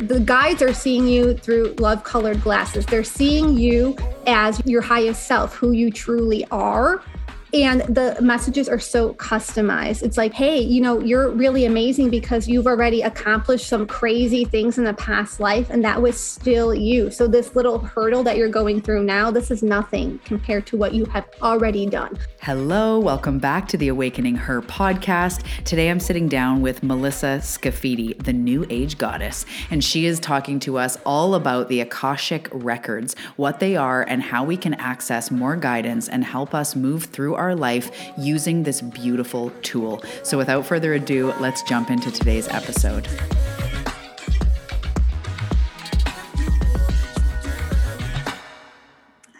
the guides are seeing you through love colored glasses. They're seeing you as your highest self, who you truly are. And the messages are so customized. It's like, hey, you know, you're really amazing because you've already accomplished some crazy things in the past life, and that was still you. So, this little hurdle that you're going through now, this is nothing compared to what you have already done. Hello, welcome back to the Awakening Her podcast. Today I'm sitting down with Melissa Scafidi, the New Age Goddess, and she is talking to us all about the Akashic Records, what they are, and how we can access more guidance and help us move through our life using this beautiful tool. So, without further ado, let's jump into today's episode.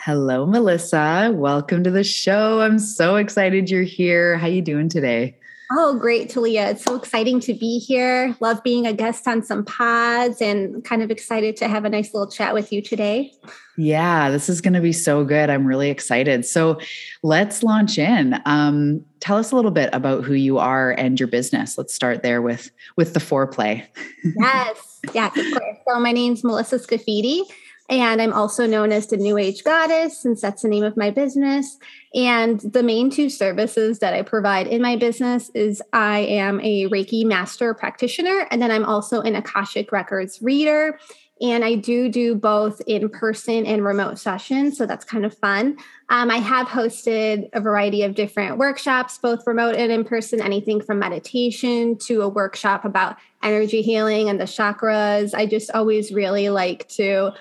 Hello, Melissa. Welcome to the show. I'm so excited you're here. How you doing today? Oh, great, Talia. It's so exciting to be here. Love being a guest on some pods and kind of excited to have a nice little chat with you today. Yeah, this is going to be so good. I'm really excited. So let's launch in. Um, tell us a little bit about who you are and your business. Let's start there with with the foreplay. yes, yes, of course. So my name's Melissa Scafidi. And I'm also known as the New Age Goddess, since that's the name of my business. And the main two services that I provide in my business is I am a Reiki master practitioner, and then I'm also an Akashic Records reader. And I do do both in person and remote sessions. So that's kind of fun. Um, I have hosted a variety of different workshops, both remote and in person, anything from meditation to a workshop about energy healing and the chakras. I just always really like to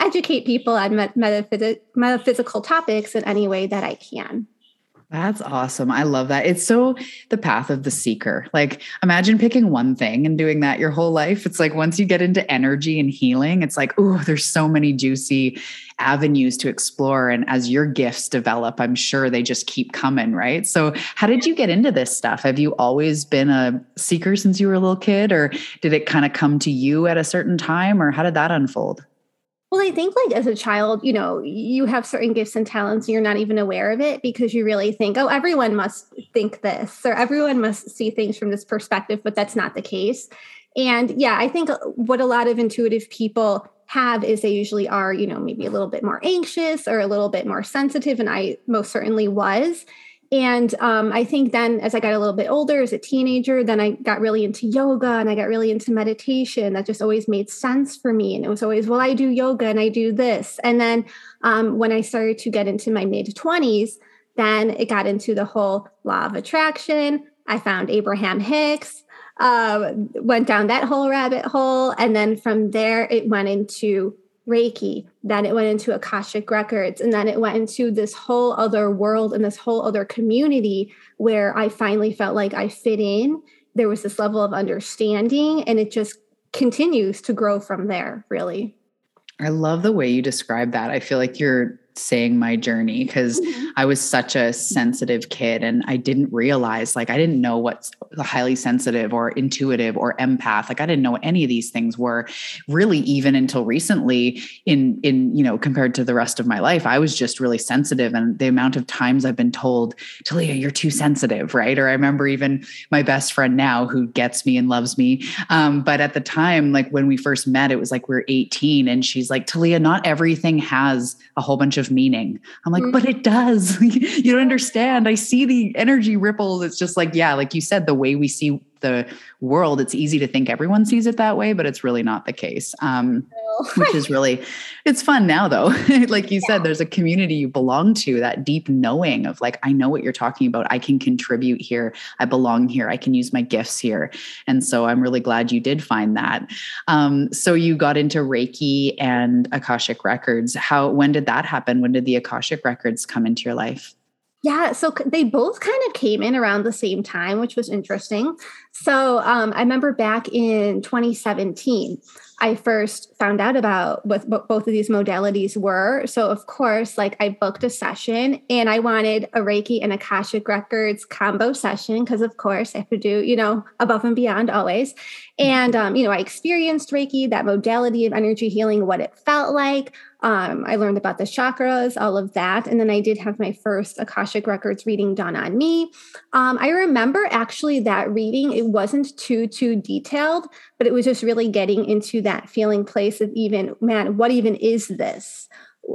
educate people on metaphysical, metaphysical topics in any way that I can. That's awesome. I love that. It's so the path of the seeker. Like, imagine picking one thing and doing that your whole life. It's like once you get into energy and healing, it's like, oh, there's so many juicy avenues to explore. And as your gifts develop, I'm sure they just keep coming, right? So, how did you get into this stuff? Have you always been a seeker since you were a little kid, or did it kind of come to you at a certain time, or how did that unfold? Well, I think like as a child, you know, you have certain gifts and talents and you're not even aware of it because you really think, oh, everyone must think this or everyone must see things from this perspective, but that's not the case. And yeah, I think uh, what a lot of intuitive people have is they usually are, you know, maybe a little bit more anxious or a little bit more sensitive. And I most certainly was. And um, I think then as I got a little bit older as a teenager, then I got really into yoga and I got really into meditation. That just always made sense for me. And it was always, well, I do yoga and I do this. And then um, when I started to get into my mid 20s, then it got into the whole law of attraction. I found Abraham Hicks, uh, went down that whole rabbit hole. And then from there, it went into Reiki, then it went into Akashic Records, and then it went into this whole other world and this whole other community where I finally felt like I fit in. There was this level of understanding, and it just continues to grow from there, really. I love the way you describe that. I feel like you're saying my journey because mm-hmm. I was such a sensitive kid and I didn't realize like I didn't know what highly sensitive or intuitive or empath like I didn't know what any of these things were really even until recently in in you know compared to the rest of my life. I was just really sensitive and the amount of times I've been told Talia you're too sensitive right? Or I remember even my best friend now who gets me and loves me. Um, but at the time like when we first met it was like we are 18 and she's like Talia not everything has a whole bunch of of meaning. I'm like, mm-hmm. but it does. you don't understand. I see the energy ripples. It's just like, yeah, like you said, the way we see the world, it's easy to think everyone sees it that way, but it's really not the case. Um, no. which is really, it's fun now though. like you yeah. said, there's a community you belong to, that deep knowing of like, I know what you're talking about. I can contribute here. I belong here. I can use my gifts here. And so I'm really glad you did find that. Um, so you got into Reiki and Akashic Records. How, when did that happen? When did the Akashic Records come into your life? Yeah, so they both kind of came in around the same time, which was interesting. So um, I remember back in 2017, I first found out about what, what both of these modalities were. So, of course, like I booked a session and I wanted a Reiki and Akashic Records combo session because, of course, I have to do, you know, above and beyond always. And, um, you know, I experienced Reiki, that modality of energy healing, what it felt like. Um, I learned about the chakras, all of that. And then I did have my first Akashic Records reading done on me. Um, I remember actually that reading, it wasn't too, too detailed, but it was just really getting into that feeling place of even, man, what even is this?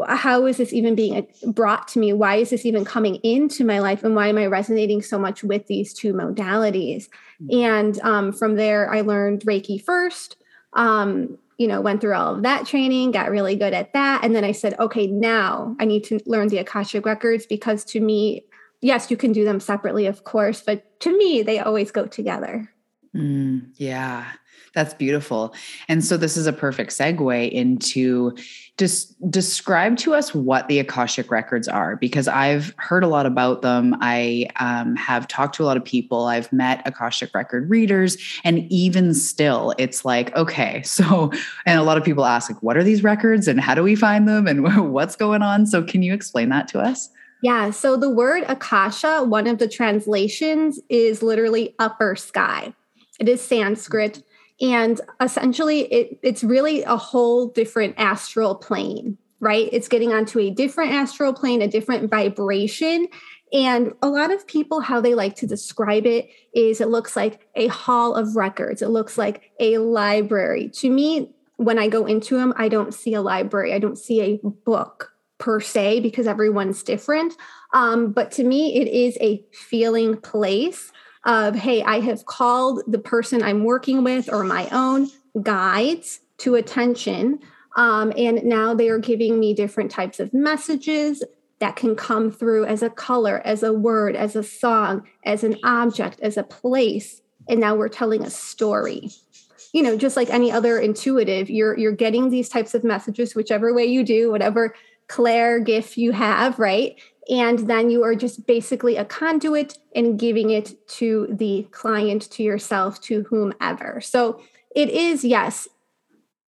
How is this even being brought to me? Why is this even coming into my life? And why am I resonating so much with these two modalities? Mm-hmm. And um, from there, I learned Reiki first. Um, you know, went through all of that training, got really good at that. And then I said, okay, now I need to learn the Akashic records because to me, yes, you can do them separately, of course, but to me, they always go together. Mm, yeah, that's beautiful. And so this is a perfect segue into just describe to us what the Akashic records are, because I've heard a lot about them. I um, have talked to a lot of people. I've met Akashic record readers, and even still, it's like, okay, so, and a lot of people ask, like, what are these records and how do we find them and what's going on? So, can you explain that to us? Yeah. So the word Akasha, one of the translations is literally upper sky. It is Sanskrit. And essentially, it, it's really a whole different astral plane, right? It's getting onto a different astral plane, a different vibration. And a lot of people, how they like to describe it is it looks like a hall of records, it looks like a library. To me, when I go into them, I don't see a library, I don't see a book per se because everyone's different. Um, but to me, it is a feeling place of, hey, I have called the person I'm working with or my own guides to attention. Um, and now they are giving me different types of messages that can come through as a color, as a word, as a song, as an object, as a place. And now we're telling a story you know just like any other intuitive you're you're getting these types of messages whichever way you do whatever clair gift you have right and then you are just basically a conduit and giving it to the client, to yourself, to whomever. So it is, yes,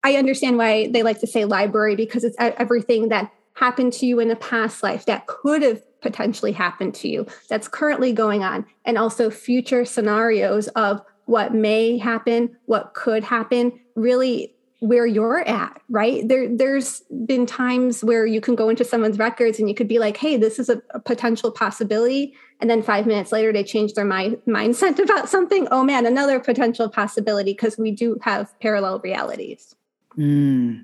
I understand why they like to say library because it's everything that happened to you in a past life that could have potentially happened to you that's currently going on, and also future scenarios of what may happen, what could happen, really where you're at right? There there's been times where you can go into someone's records and you could be like hey this is a, a potential possibility. And then five minutes later they change their mind, mindset about something. Oh man another potential possibility because we do have parallel realities Mm.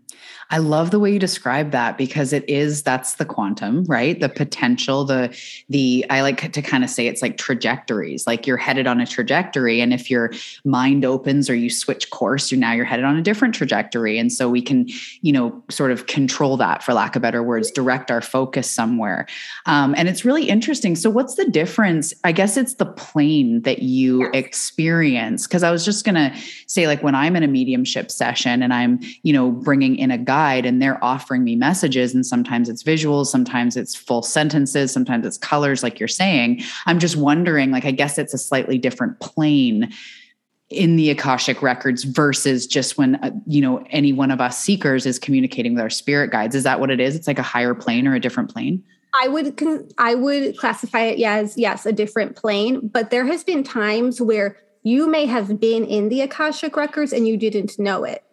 I love the way you describe that because it is that's the quantum, right? The potential, the the I like to kind of say it's like trajectories. Like you're headed on a trajectory and if your mind opens or you switch course, you now you're headed on a different trajectory and so we can, you know, sort of control that for lack of better words, direct our focus somewhere. Um, and it's really interesting. So what's the difference? I guess it's the plane that you yes. experience because I was just going to say like when I'm in a mediumship session and I'm you know bringing in a guide and they're offering me messages and sometimes it's visuals sometimes it's full sentences sometimes it's colors like you're saying. I'm just wondering like i guess it's a slightly different plane in the akashic records versus just when uh, you know any one of us seekers is communicating with our spirit guides. Is that what it is? It's like a higher plane or a different plane? I would I would classify it as yes a different plane, but there has been times where you may have been in the Akashic records and you didn't know it.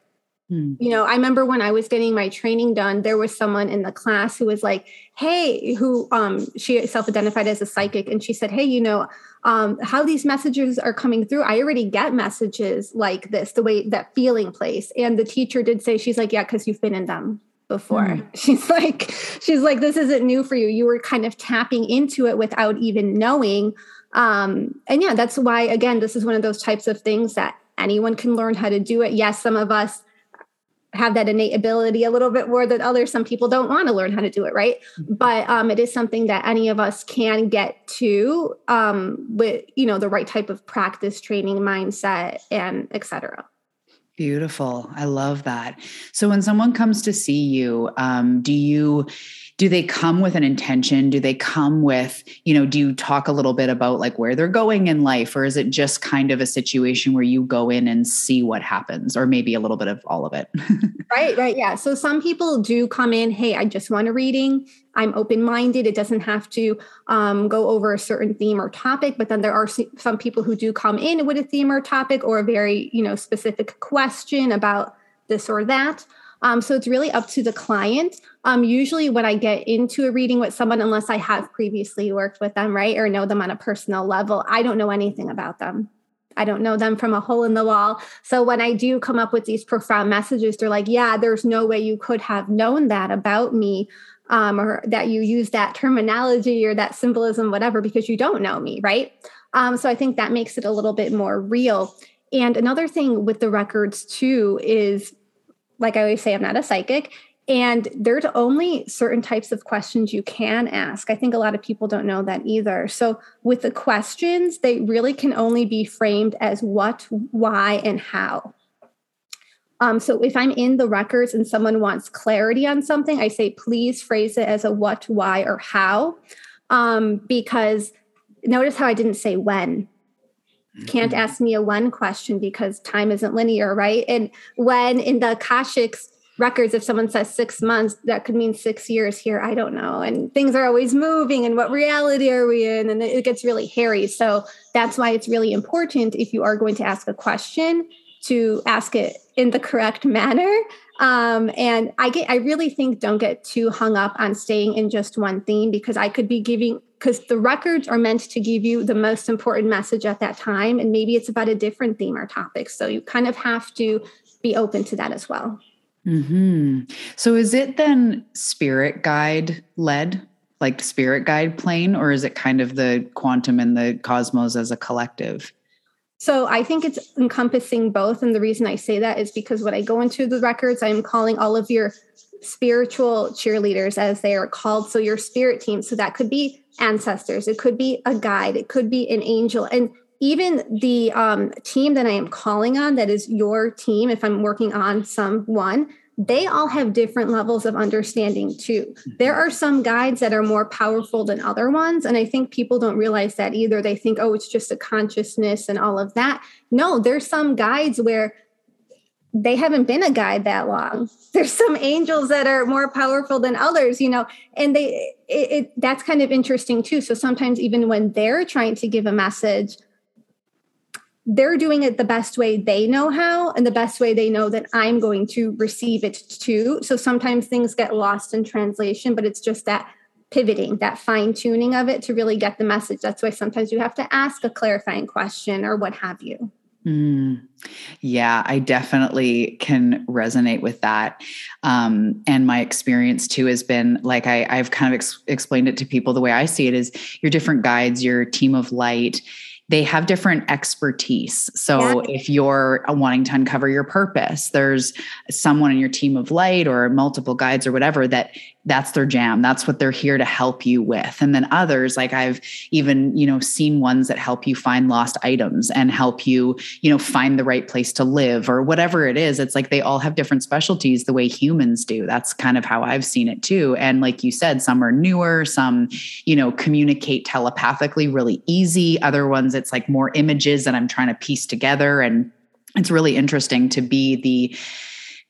Hmm. You know, I remember when I was getting my training done, there was someone in the class who was like, "Hey," who um, she self-identified as a psychic, and she said, "Hey, you know, um, how these messages are coming through. I already get messages like this, the way that feeling place." And the teacher did say, "She's like, yeah, because you've been in them." before. Mm. She's like, she's like, this isn't new for you. You were kind of tapping into it without even knowing. Um, and yeah, that's why, again, this is one of those types of things that anyone can learn how to do it. Yes, some of us have that innate ability a little bit more than others. Some people don't want to learn how to do it, right? Mm-hmm. But um, it is something that any of us can get to um, with you know the right type of practice, training, mindset, and etc. Beautiful. I love that. So when someone comes to see you, um, do you do they come with an intention? Do they come with you know do you talk a little bit about like where they're going in life or is it just kind of a situation where you go in and see what happens or maybe a little bit of all of it? Right right yeah. So some people do come in hey i just want a reading. I'm open-minded. It doesn't have to um, go over a certain theme or topic but then there are some people who do come in with a theme or topic or a very you know specific question about this or that um, so it's really up to the client. Um, usually, when I get into a reading with someone, unless I have previously worked with them, right, or know them on a personal level, I don't know anything about them. I don't know them from a hole in the wall. So when I do come up with these profound messages, they're like, yeah, there's no way you could have known that about me. Um, or that you use that terminology or that symbolism, whatever, because you don't know me, right? Um, so I think that makes it a little bit more real. And another thing with the records too is, like I always say, I'm not a psychic. And there's only certain types of questions you can ask. I think a lot of people don't know that either. So, with the questions, they really can only be framed as what, why, and how. Um, so, if I'm in the records and someone wants clarity on something, I say, please phrase it as a what, why, or how. Um, because notice how I didn't say when. Can't mm-hmm. ask me a one question because time isn't linear, right? And when in the Akashics, records if someone says six months that could mean six years here i don't know and things are always moving and what reality are we in and it gets really hairy so that's why it's really important if you are going to ask a question to ask it in the correct manner um, and i get i really think don't get too hung up on staying in just one theme because i could be giving because the records are meant to give you the most important message at that time and maybe it's about a different theme or topic so you kind of have to be open to that as well Hmm. So is it then spirit guide led, like spirit guide plane, or is it kind of the quantum and the cosmos as a collective? So I think it's encompassing both. And the reason I say that is because when I go into the records, I'm calling all of your spiritual cheerleaders as they are called. So your spirit team. So that could be ancestors, it could be a guide, it could be an angel. And even the um, team that I am calling on, that is your team, if I'm working on someone, they all have different levels of understanding too. Mm-hmm. There are some guides that are more powerful than other ones. And I think people don't realize that either. They think, oh, it's just a consciousness and all of that. No, there's some guides where they haven't been a guide that long. There's some angels that are more powerful than others, you know, and they, it, it that's kind of interesting too. So sometimes even when they're trying to give a message, they're doing it the best way they know how and the best way they know that I'm going to receive it too. So sometimes things get lost in translation, but it's just that pivoting, that fine tuning of it to really get the message. That's why sometimes you have to ask a clarifying question or what have you. Mm, yeah, I definitely can resonate with that. Um, and my experience too has been like I, have kind of ex- explained it to people the way I see it is your different guides, your team of light they have different expertise. So yeah. if you're uh, wanting to uncover your purpose, there's someone in your team of light or multiple guides or whatever that that's their jam. That's what they're here to help you with. And then others, like I've even, you know, seen ones that help you find lost items and help you, you know, find the right place to live or whatever it is. It's like they all have different specialties the way humans do. That's kind of how I've seen it too. And like you said, some are newer, some, you know, communicate telepathically really easy. Other ones, it's like more images that I'm trying to piece together. And it's really interesting to be the,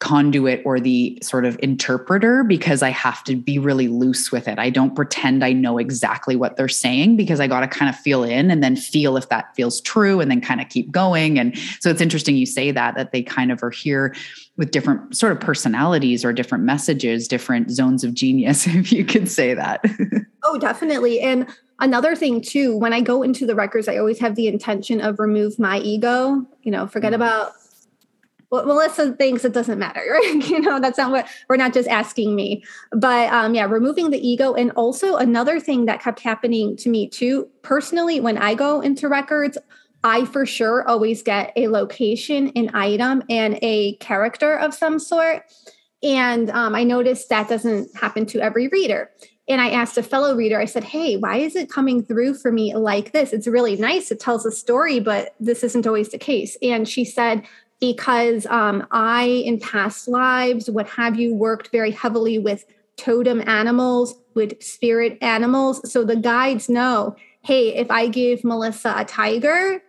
conduit or the sort of interpreter because I have to be really loose with it. I don't pretend I know exactly what they're saying because I got to kind of feel in and then feel if that feels true and then kind of keep going. And so it's interesting you say that, that they kind of are here with different sort of personalities or different messages, different zones of genius, if you could say that. oh, definitely. And another thing too, when I go into the records, I always have the intention of remove my ego, you know, forget mm-hmm. about well, Melissa thinks it doesn't matter, right? you know, that's not what we're not just asking me. But um, yeah, removing the ego. And also another thing that kept happening to me too, personally, when I go into records, I for sure always get a location, an item, and a character of some sort. And um, I noticed that doesn't happen to every reader. And I asked a fellow reader, I said, Hey, why is it coming through for me like this? It's really nice. It tells a story, but this isn't always the case. And she said, because um, I, in past lives, what have you, worked very heavily with totem animals, with spirit animals. So the guides know hey, if I give Melissa a tiger,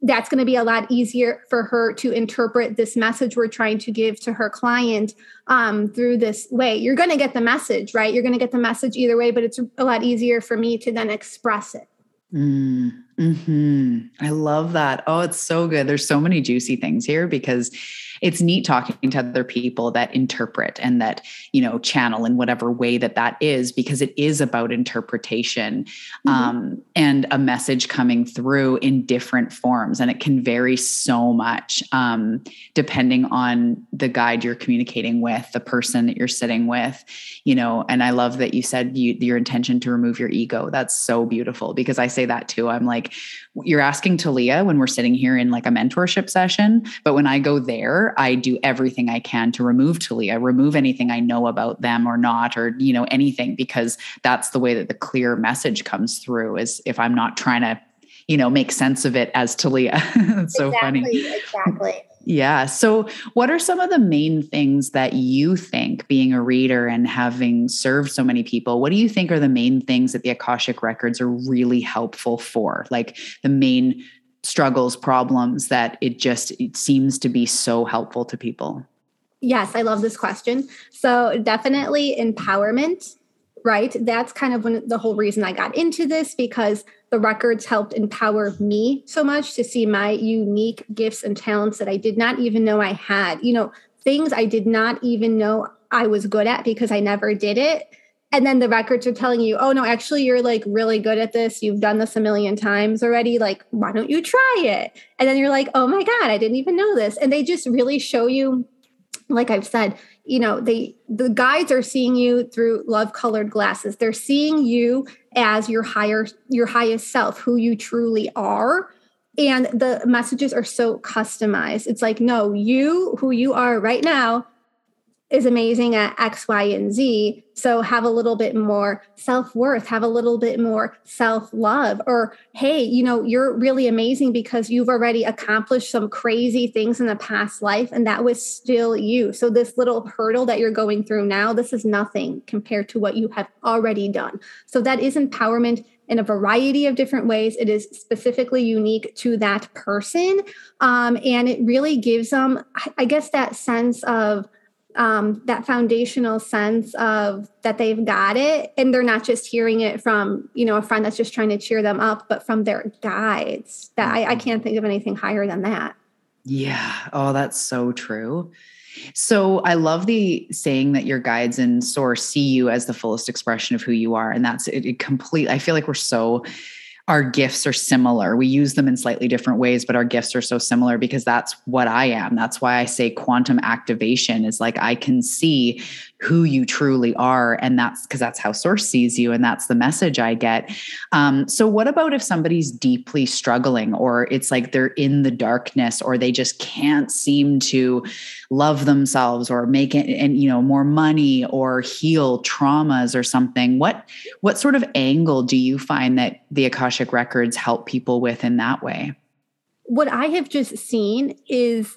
that's going to be a lot easier for her to interpret this message we're trying to give to her client um, through this way. You're going to get the message, right? You're going to get the message either way, but it's a lot easier for me to then express it. Mm, hmm I love that. Oh, it's so good. There's so many juicy things here because it's neat talking to other people that interpret and that you know channel in whatever way that that is because it is about interpretation mm-hmm. um, and a message coming through in different forms. And it can vary so much um, depending on the guide you're communicating with the person that you're sitting with you know. And i love that you said you, your intention to remove your ego. That's so beautiful because i say that too. I'm like you're asking talia when we're sitting here in like a mentorship session but when i go there i do everything i can to remove talia remove anything i know about them or not or you know anything because that's the way that the clear message comes through is if i'm not trying to you know make sense of it as talia it's so exactly, funny exactly yeah. So, what are some of the main things that you think, being a reader and having served so many people, what do you think are the main things that the Akashic records are really helpful for? Like the main struggles, problems that it just it seems to be so helpful to people? Yes, I love this question. So, definitely empowerment right? That's kind of when the whole reason I got into this because the records helped empower me so much to see my unique gifts and talents that I did not even know I had. You know, things I did not even know I was good at because I never did it. And then the records are telling you, oh no, actually, you're like really good at this. You've done this a million times already. Like, why don't you try it? And then you're like, oh my God, I didn't even know this. And they just really show you like I've said, you know, they the guides are seeing you through love colored glasses. They're seeing you as your higher your highest self, who you truly are. And the messages are so customized. It's like, no, you who you are right now is amazing at X, Y, and Z. So have a little bit more self worth, have a little bit more self love. Or, hey, you know, you're really amazing because you've already accomplished some crazy things in the past life and that was still you. So this little hurdle that you're going through now, this is nothing compared to what you have already done. So that is empowerment in a variety of different ways. It is specifically unique to that person. Um, and it really gives them, I guess, that sense of, um, that foundational sense of that they've got it and they're not just hearing it from you know a friend that's just trying to cheer them up but from their guides that I, I mm-hmm. can't think of anything higher than that yeah oh that's so true so I love the saying that your guides and source see you as the fullest expression of who you are. And that's it, it complete. I feel like we're so our gifts are similar. We use them in slightly different ways, but our gifts are so similar because that's what I am. That's why I say quantum activation is like I can see who you truly are. And that's because that's how source sees you. And that's the message I get. Um, so, what about if somebody's deeply struggling or it's like they're in the darkness or they just can't seem to love themselves or make it and, you know, more money or heal traumas or something? What, what sort of angle do you find that the Akashic records help people with in that way? What I have just seen is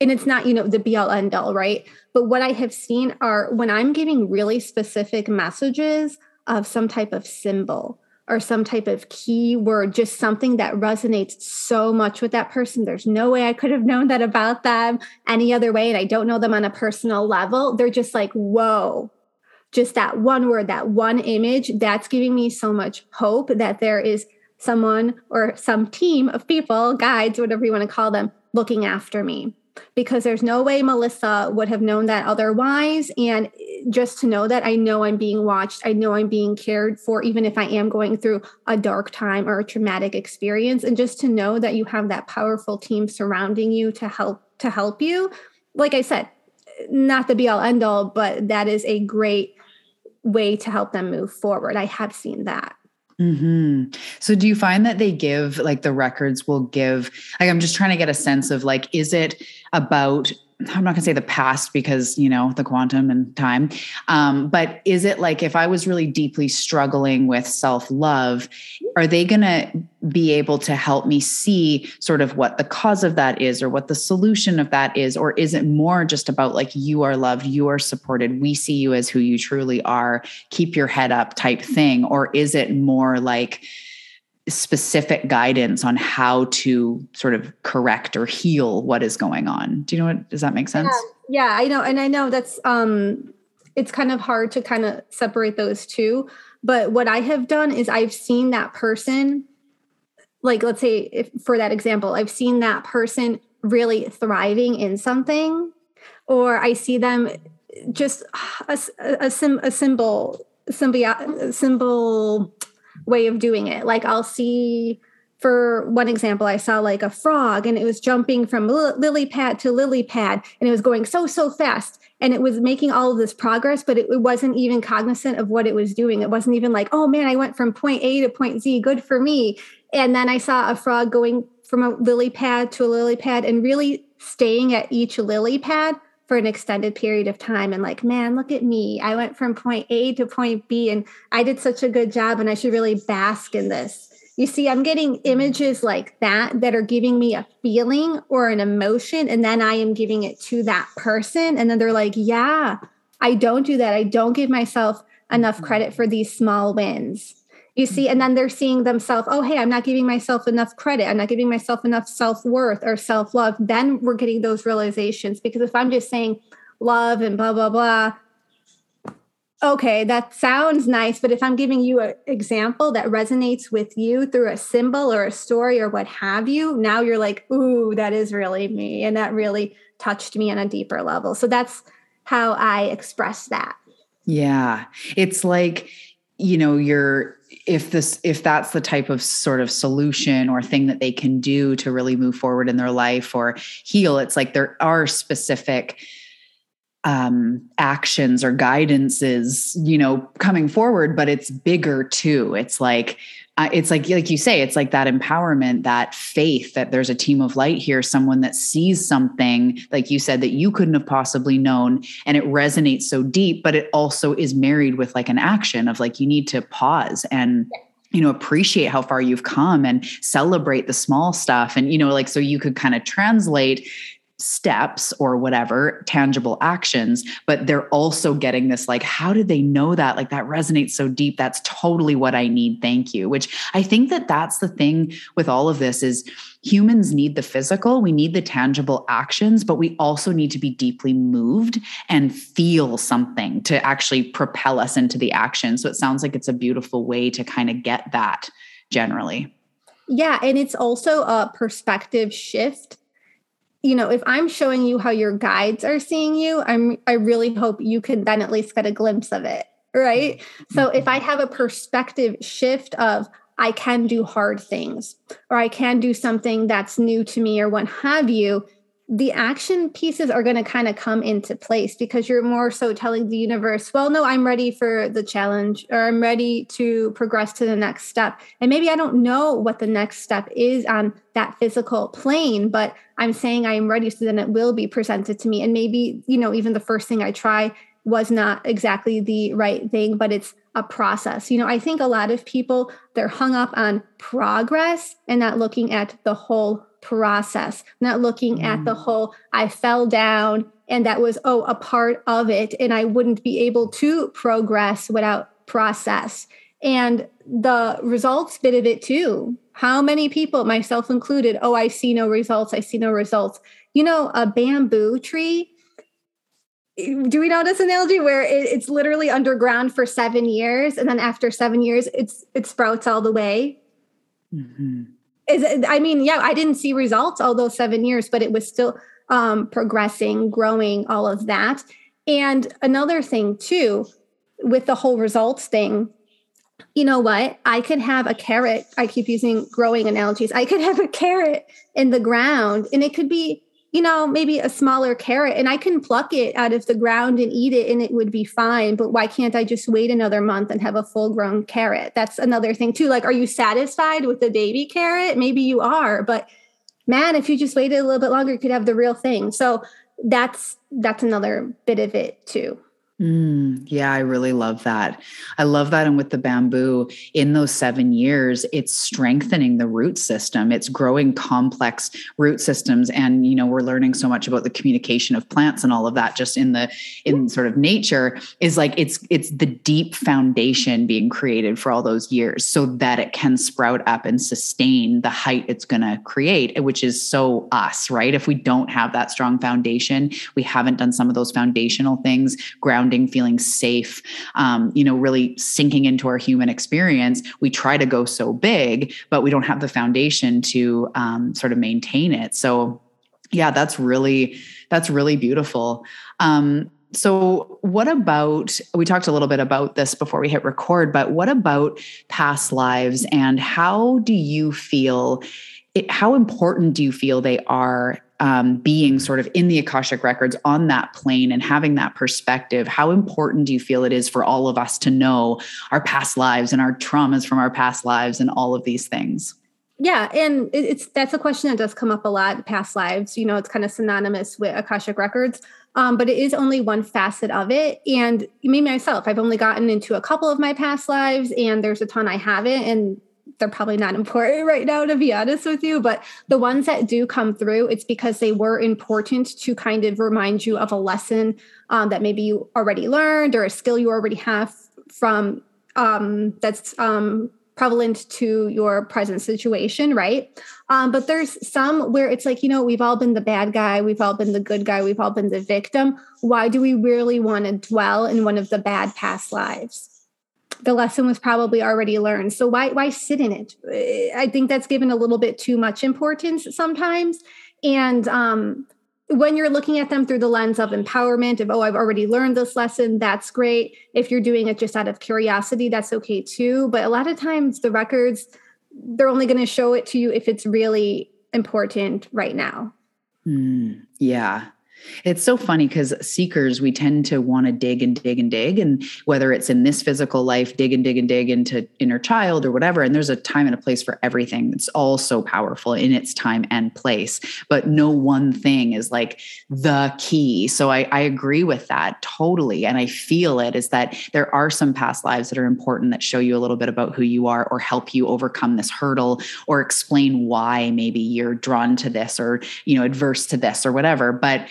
and it's not you know the be all end all right? But what i have seen are when i'm giving really specific messages of some type of symbol or some type of keyword just something that resonates so much with that person. There's no way i could have known that about them any other way and i don't know them on a personal level. They're just like whoa. Just that one word that one image that's giving me so much hope that there is someone or some team of people guides whatever you want to call them looking after me because there's no way Melissa would have known that otherwise. And just to know that I know I'm being watched, I know I'm being cared for, even if I am going through a dark time or a traumatic experience. And just to know that you have that powerful team surrounding you to help to help you. Like I said, not the be all end all, but that is a great way to help them move forward. I have seen that. Mm-hmm. So do you find that they give like the records will give like I'm just trying to get a sense of like is it about I'm not going to say the past because you know the quantum and time, um, but is it like if I was really deeply struggling with self love, are they going to be able to help me see sort of what the cause of that is or what the solution of that is, or is it more just about like you are loved, you are supported, we see you as who you truly are, keep your head up type thing, or is it more like specific guidance on how to sort of correct or heal what is going on. Do you know what does that make sense? Yeah, yeah I know and I know that's um it's kind of hard to kind of separate those two, but what I have done is I've seen that person like let's say if for that example, I've seen that person really thriving in something, or I see them just a, a, a, sim, a symbol, symbio, symbol way of doing it. Like I'll see, for one example, I saw like a frog and it was jumping from lily pad to lily pad and it was going so, so fast. And it was making all of this progress, but it, it wasn't even cognizant of what it was doing. It wasn't even like, oh man, I went from point A to point Z, good for me. And then I saw a frog going from a lily pad to a lily pad and really staying at each lily pad for an extended period of time and like man look at me. I went from point a to point b and i did such a good job and i should really bask in this. You see i'm getting images like that that are giving me a feeling or an emotion and then i am giving it to that person and then they're like yeah i don't do that. I don't give myself enough mm-hmm. credit for these small wins you see and then they're seeing themselves oh hey i'm not giving myself enough credit. I'm not giving myself enough self-worth or self-love. Then we're getting those realizations. Because if i'm just saying love and blah blah blah okay that sounds nice. But if i'm giving you an example that resonates with you through a symbol or a story or what have you now you're like ooh that is really me. And that really touched me on a deeper level. So that's how i express that. Yeah. It's like you know you're if this if that's the type of sort of solution or thing that they can do to really move forward in their life or heal it's like there are specific um actions or guidances you know coming forward but it's bigger too. It's like uh, it's like like you say it's like that empowerment that faith that there's a team of light here someone that sees something like you said that you couldn't have possibly known and it resonates so deep but it also is married with like an action of like you need to pause and you know appreciate how far you've come and celebrate the small stuff. And you know like so you could kind of translate steps or whatever tangible actions but they're also getting this like how did they know that? Like that resonates so deep. That's totally what i need. Thank you. Which i think that that's the thing with all of this is humans need the physical. We need the tangible actions but we also need to be deeply moved and feel something to actually propel us into the action. So it sounds like it's a beautiful way to kind of get that generally. Yeah and it's also a perspective shift you know, if I'm showing you how your guides are seeing you, I'm I really hope you can then at least get a glimpse of it, right? Mm-hmm. So if I mm-hmm. have a perspective shift of I can do hard things or I can do something that's new to me or what have you, the action pieces are going to kind of come into place because you're more so telling the universe, well, no, I'm ready for the challenge or I'm ready to progress to the next step. And maybe I don't know what the next step is on that physical plane, but I'm saying I am ready so then it will be presented to me. And maybe, you know, even the first thing I try was not exactly the right thing, but it's a process. You know, I think a lot of people, they're hung up on progress and not looking at the whole process, not looking mm. at the mm. whole, I fell down and that was, oh, a part of it. And I wouldn't be able to progress without process. And the results bit of it too. How many people, myself included, oh, I see no results, I see no results. You know, a bamboo tree. Do we know this analogy where it, it's literally underground for seven years, and then after seven years, it's it sprouts all the way? Mm-hmm is I mean, yeah, I didn't see results all those seven years, but it was still um, progressing, growing, all of that. And another thing too, with the whole results thing, you know what? I could have a carrot. I keep using growing analogies. I could have a carrot in the ground, and it could be you know, maybe a smaller carrot and I can pluck it out of the ground and eat it and it would be fine. But why can't I just wait another month and have a full grown carrot? That's another thing, too. Like, are you satisfied with the baby carrot? Maybe you are, but man, if you just waited a little bit longer, you could have the real thing. So that's that's another bit of it too. Mm, yeah, I really love that. I love that. And with the bamboo, in those seven years, it's strengthening the root system. It's growing complex root systems. And, you know, we're learning so much about the communication of plants and all of that just in the in sort of nature is like it's it's the deep foundation being created for all those years so that it can sprout up and sustain the height it's gonna create, which is so us, right? If we don't have that strong foundation, we haven't done some of those foundational things, ground grounding, feeling safe, um, you know, really sinking into our human experience, we try to go so big, but we don't have the foundation to um, sort of maintain it. So yeah that's really that's really beautiful um so what about we talked a little bit about this before we hit record but what about past lives and how do you feel it, how important do you feel they are um, being sort of in the akashic records on that plane and having that perspective how important do you feel it is for all of us to know our past lives and our traumas from our past lives and all of these things? Yeah and it's that's a question that does come up a lot past lives you know it's kind of synonymous with akashic records um, but it is only one facet of it and me myself i've only gotten into a couple of my past lives and there's a ton i haven't and they're probably not important right now to be honest with you but the ones that do come through it's because they were important to kind of remind you of a lesson um, that maybe you already learned or a skill you already have from um, that's um, prevalent to your present situation, right? Um, but there's some where it's like, you know, we've all been the bad guy, we've all been the good guy, we've all been the victim. Why do we really want to dwell in one of the bad past lives? The lesson was probably already learned. So why why sit in it? I think that's given a little bit too much importance sometimes. And um, when you're looking at them through the lens of empowerment of oh i've already learned this lesson that's great if you're doing it just out of curiosity that's okay too but a lot of times the records they're only going to show it to you if it's really important right now mm, yeah it's so funny because seekers, we tend to want to dig and dig and dig. And whether it's in this physical life, dig and dig and dig into inner child or whatever. And there's a time and a place for everything. It's all so powerful in its time and place. But no one thing is like the key. So I, I agree with that totally. And I feel it is that there are some past lives that are important that show you a little bit about who you are or help you overcome this hurdle or explain why maybe you're drawn to this or, you know, adverse to this or whatever. But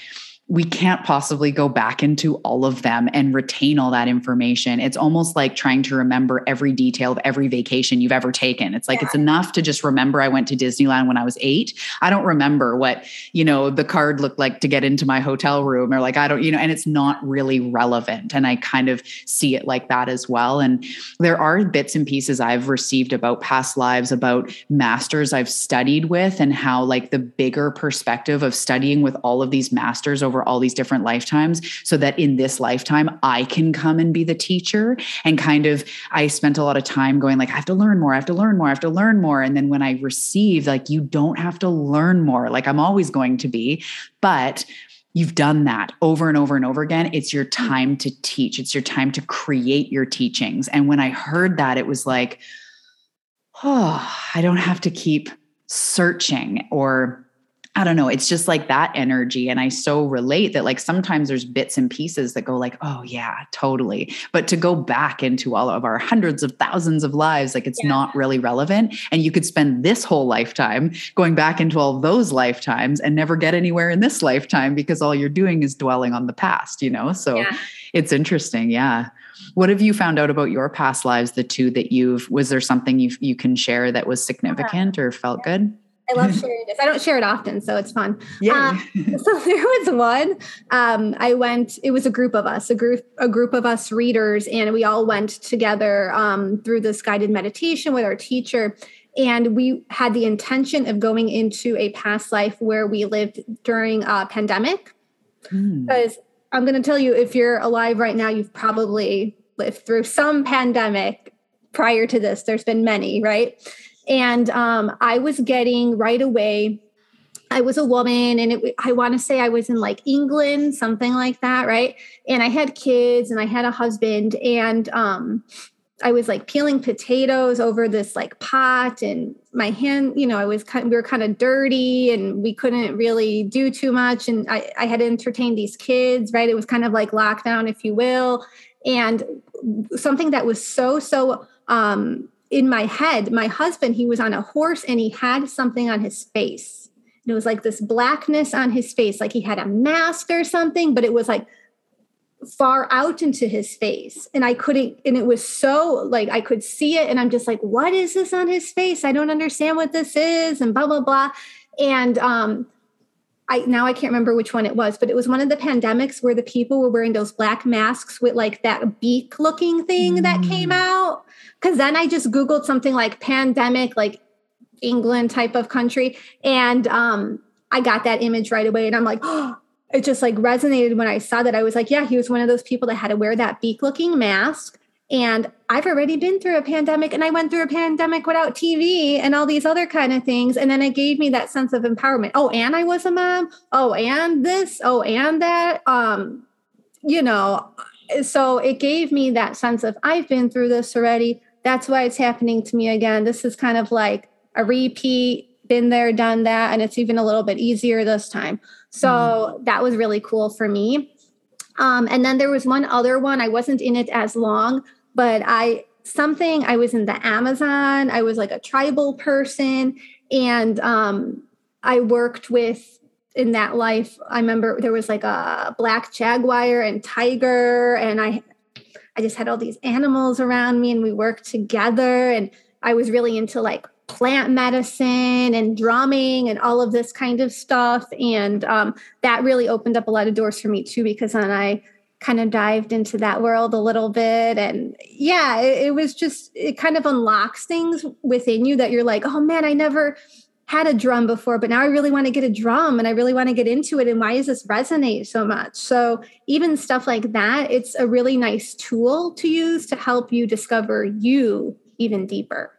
we can't possibly go back into all of them and retain all that information. It's almost like trying to remember every detail of every vacation you've ever taken. It's like yeah. it's enough to just remember I went to Disneyland when I was 8. I don't remember what, you know, the card looked like to get into my hotel room or like I don't, you know, and it's not really relevant and I kind of see it like that as well. And there are bits and pieces I've received about past lives about masters I've studied with and how like the bigger perspective of studying with all of these masters over over all these different lifetimes so that in this lifetime I can come and be the teacher and kind of I spent a lot of time going like I have to learn more I have to learn more I have to learn more and then when I received like you don't have to learn more like I'm always going to be but you've done that over and over and over again. It's your time to teach, it's your time to create your teachings. And when I heard that, it was like, oh, I don't have to keep searching or I don't know. It's just like that energy. And I so relate that like sometimes there's bits and pieces that go like, oh yeah, totally. But to go back into all of our hundreds of thousands of lives, like it's yeah. not really relevant. And you could spend this whole lifetime going back into all those lifetimes and never get anywhere in this lifetime because all you're doing is dwelling on the past, you know? So yeah. it's interesting. Yeah. What have you found out about your past lives, the two that you've, was there something you you can share that was significant yeah. or felt good? I love sharing this. I don't share it often, so it's fun. Yeah. Um, so there was one. Um, I went. It was a group of us, a group, a group of us readers, and we all went together um, through this guided meditation with our teacher. And we had the intention of going into a past life where we lived during a pandemic. Hmm. Because I'm going to tell you, if you're alive right now, you've probably lived through some pandemic prior to this. There's been many, right? And um, I was getting right away. I was a woman, and it, I want to say I was in like England, something like that, right? And I had kids, and I had a husband, and um, I was like peeling potatoes over this like pot, and my hand, you know, I was kind, we were kind of dirty, and we couldn't really do too much, and I, I had entertained these kids, right? It was kind of like lockdown, if you will, and something that was so so um in my head, my husband, he was on a horse and he had something on his face. And it was like this blackness on his face, like he had a mask or something, but it was like far out into his face. And I couldn't, and it was so like I could see it. And I'm just like, what is this on his face? I don't understand what this is, and blah, blah, blah. And um, I now I can't remember which one it was, but it was one of the pandemics where the people were wearing those black masks with like that beak looking thing mm. that came out. Cause then I just Googled something like pandemic, like England type of country. And um, I got that image right away. And I'm like, oh, it just like resonated when I saw that. I was like, yeah, he was one of those people that had to wear that beak looking mask. And I've already been through a pandemic and I went through a pandemic without TV and all these other kind of things. And then it gave me that sense of empowerment. Oh, and I was a mom. Oh, and this. Oh, and that. Um, you know, so it gave me that sense of I've been through this already. That's why it's happening to me again. This is kind of like a repeat been there, done that, and it's even a little bit easier this time. So mm. that was really cool for me. Um, and then there was one other one. I wasn't in it as long, but I something I was in the Amazon. I was like a tribal person, and um, I worked with in that life. I remember there was like a black jaguar and tiger, and I I just had all these animals around me, and we worked together. And I was really into like plant medicine and drumming and all of this kind of stuff. And um, that really opened up a lot of doors for me too, because then I kind of dived into that world a little bit. And yeah, it, it was just, it kind of unlocks things within you that you're like, oh man, I never had a drum before, but now I really want to get a drum and I really want to get into it. And why does this resonate so much? So, even stuff like that, it's a really nice tool to use to help you discover you even deeper.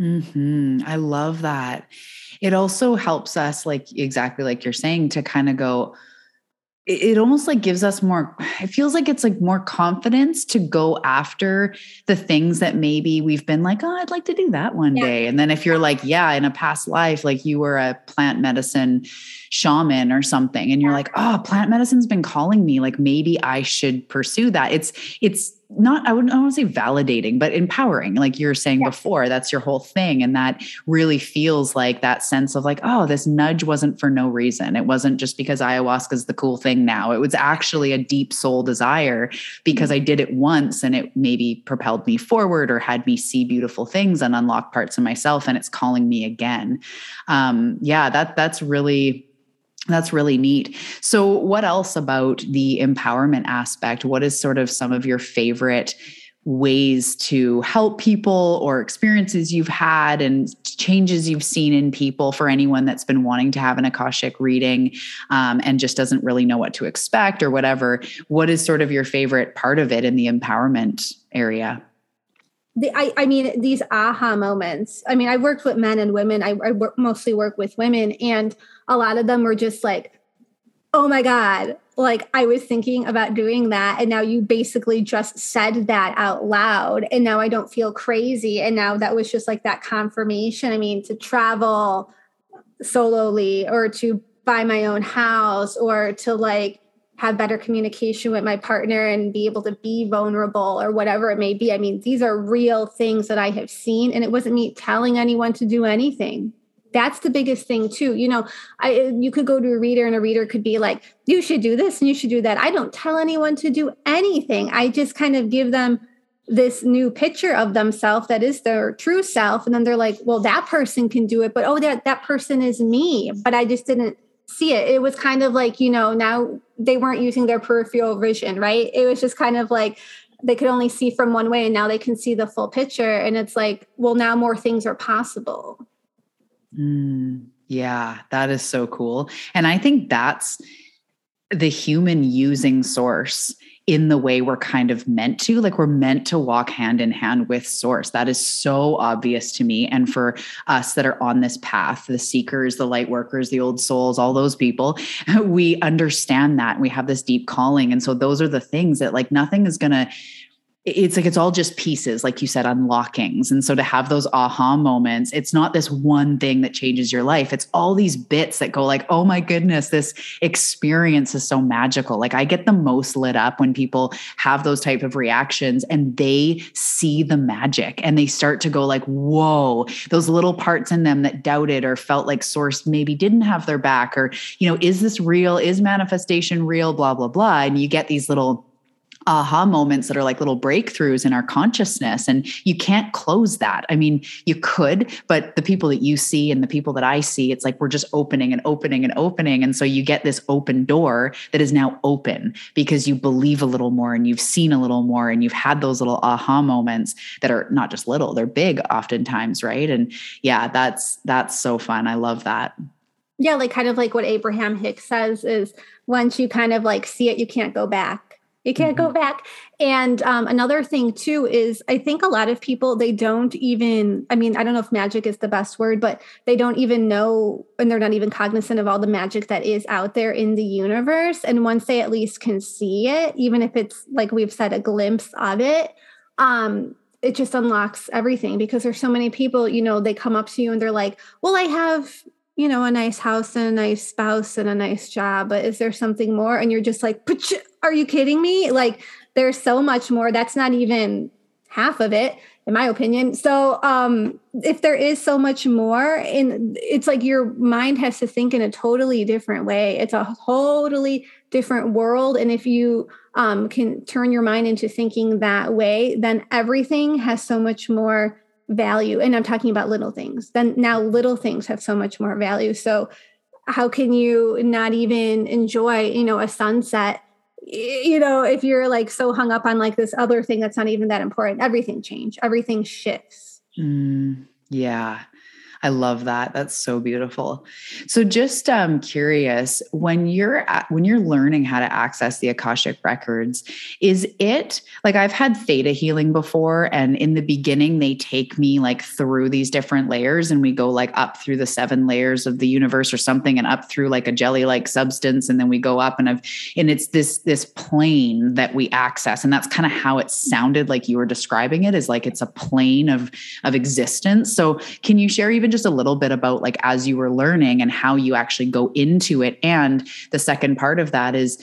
Mm-hmm. I love that. It also helps us, like exactly like you're saying, to kind of go, it almost like gives us more it feels like it's like more confidence to go after the things that maybe we've been like oh i'd like to do that one yeah. day. And then if you're like yeah in a past life like you were a plant medicine shaman or something and you're like oh plant medicine's been calling me like maybe i should pursue that. It's it's not I wouldn't I want to say validating, but empowering. Like you were saying yeah. before, that's your whole thing. And that really feels like that sense of like, oh, this nudge wasn't for no reason. It wasn't just because ayahuasca is the cool thing now. It was actually a deep soul desire because mm-hmm. I did it once and it maybe propelled me forward or had me see beautiful things and unlock parts of myself. And it's calling me again. Um, yeah, that that's really that's really neat. So, what else about the empowerment aspect? What is sort of some of your favorite ways to help people or experiences you've had and changes you've seen in people for anyone that's been wanting to have an Akashic reading um, and just doesn't really know what to expect or whatever? What is sort of your favorite part of it in the empowerment area? The, I, I mean these aha moments. I mean i worked with men and women. I, I work, mostly work with women and a lot of them were just like oh my god. Like i was thinking about doing that and now you basically just said that out loud and now i don't feel crazy and now that was just like that confirmation. I mean to travel solely or to buy my own house or to like have better communication with my partner and be able to be vulnerable or whatever it may be. I mean, these are real things that I have seen, and it wasn't me telling anyone to do anything. That's the biggest thing too. You know, I you could go to a reader and a reader could be like, "You should do this and you should do that." I don't tell anyone to do anything. I just kind of give them this new picture of themselves that is their true self and then they're like, "Well, that person can do it, but oh that that person is me." But I just didn't see it. It was kind of like, you know, now they weren't using their peripheral vision, right? It was just kind of like they could only see from one way and now they can see the full picture. And it's like, well, now more things are possible. Mm, yeah, that is so cool. And I think that's the human using source in the way we're kind of meant to. Like we're meant to walk hand in hand with source. That is so obvious to me. And for us that are on this path, the seekers, the light workers, the old souls, all those people, we understand that. We have this deep calling. And so those are the things that like nothing is going to it's like it's all just pieces like you said unlockings. And so to have those aha moments it's not this one thing that changes your life. It's all these bits that go like oh my goodness this experience is so magical. Like i get the most lit up when people have those type of reactions and they see the magic and they start to go like whoa those little parts in them that doubted or felt like source maybe didn't have their back or you know is this real? Is manifestation real? Blah blah blah. And you get these little aha moments that are like little breakthroughs in our consciousness. And you can't close that. I mean you could but the people that you see and the people that i see it's like we're just opening and opening and opening. And so you get this open door that is now open because you believe a little more and you've seen a little more and you've had those little aha moments that are not just little they're big oftentimes right? And yeah that's that's so fun. I love that. Yeah, like kind of like what Abraham Hicks says is once you kind of like see it, you can't go back. You can't mm-hmm. go back. And um, another thing too is I think a lot of people they don't even. I mean, I don't know if magic is the best word, but they don't even know, and they're not even cognizant of all the magic that is out there in the universe. And once they at least can see it, even if it's like we've said a glimpse of it, um, it just unlocks everything because there's so many people. You know, they come up to you and they're like, "Well, I have." You know, a nice house and a nice spouse and a nice job, but is there something more? And you're just like, are you kidding me? Like, there's so much more. That's not even half of it, in my opinion. So, um, if there is so much more, and it's like your mind has to think in a totally different way. It's a totally different world, and if you um, can turn your mind into thinking that way, then everything has so much more value and i'm talking about little things then now little things have so much more value. So how can you not even enjoy you know a sunset? You know if you're like so hung up on like this other thing that's not even that important everything change everything shifts. Mm, yeah I love that. That's so beautiful. So just um curious, when you're at, when you're learning how to access the Akashic records, is it like I've had theta healing before and in the beginning they take me like through these different layers and we go like up through the seven layers of the universe or something and up through like a jelly like substance and then we go up and I've and it's this this plane that we access and that's kind of how it sounded like you were describing it is like it's a plane of of existence. So can you share even even just a little bit about like as you were learning and how you actually go into it and the second part of that is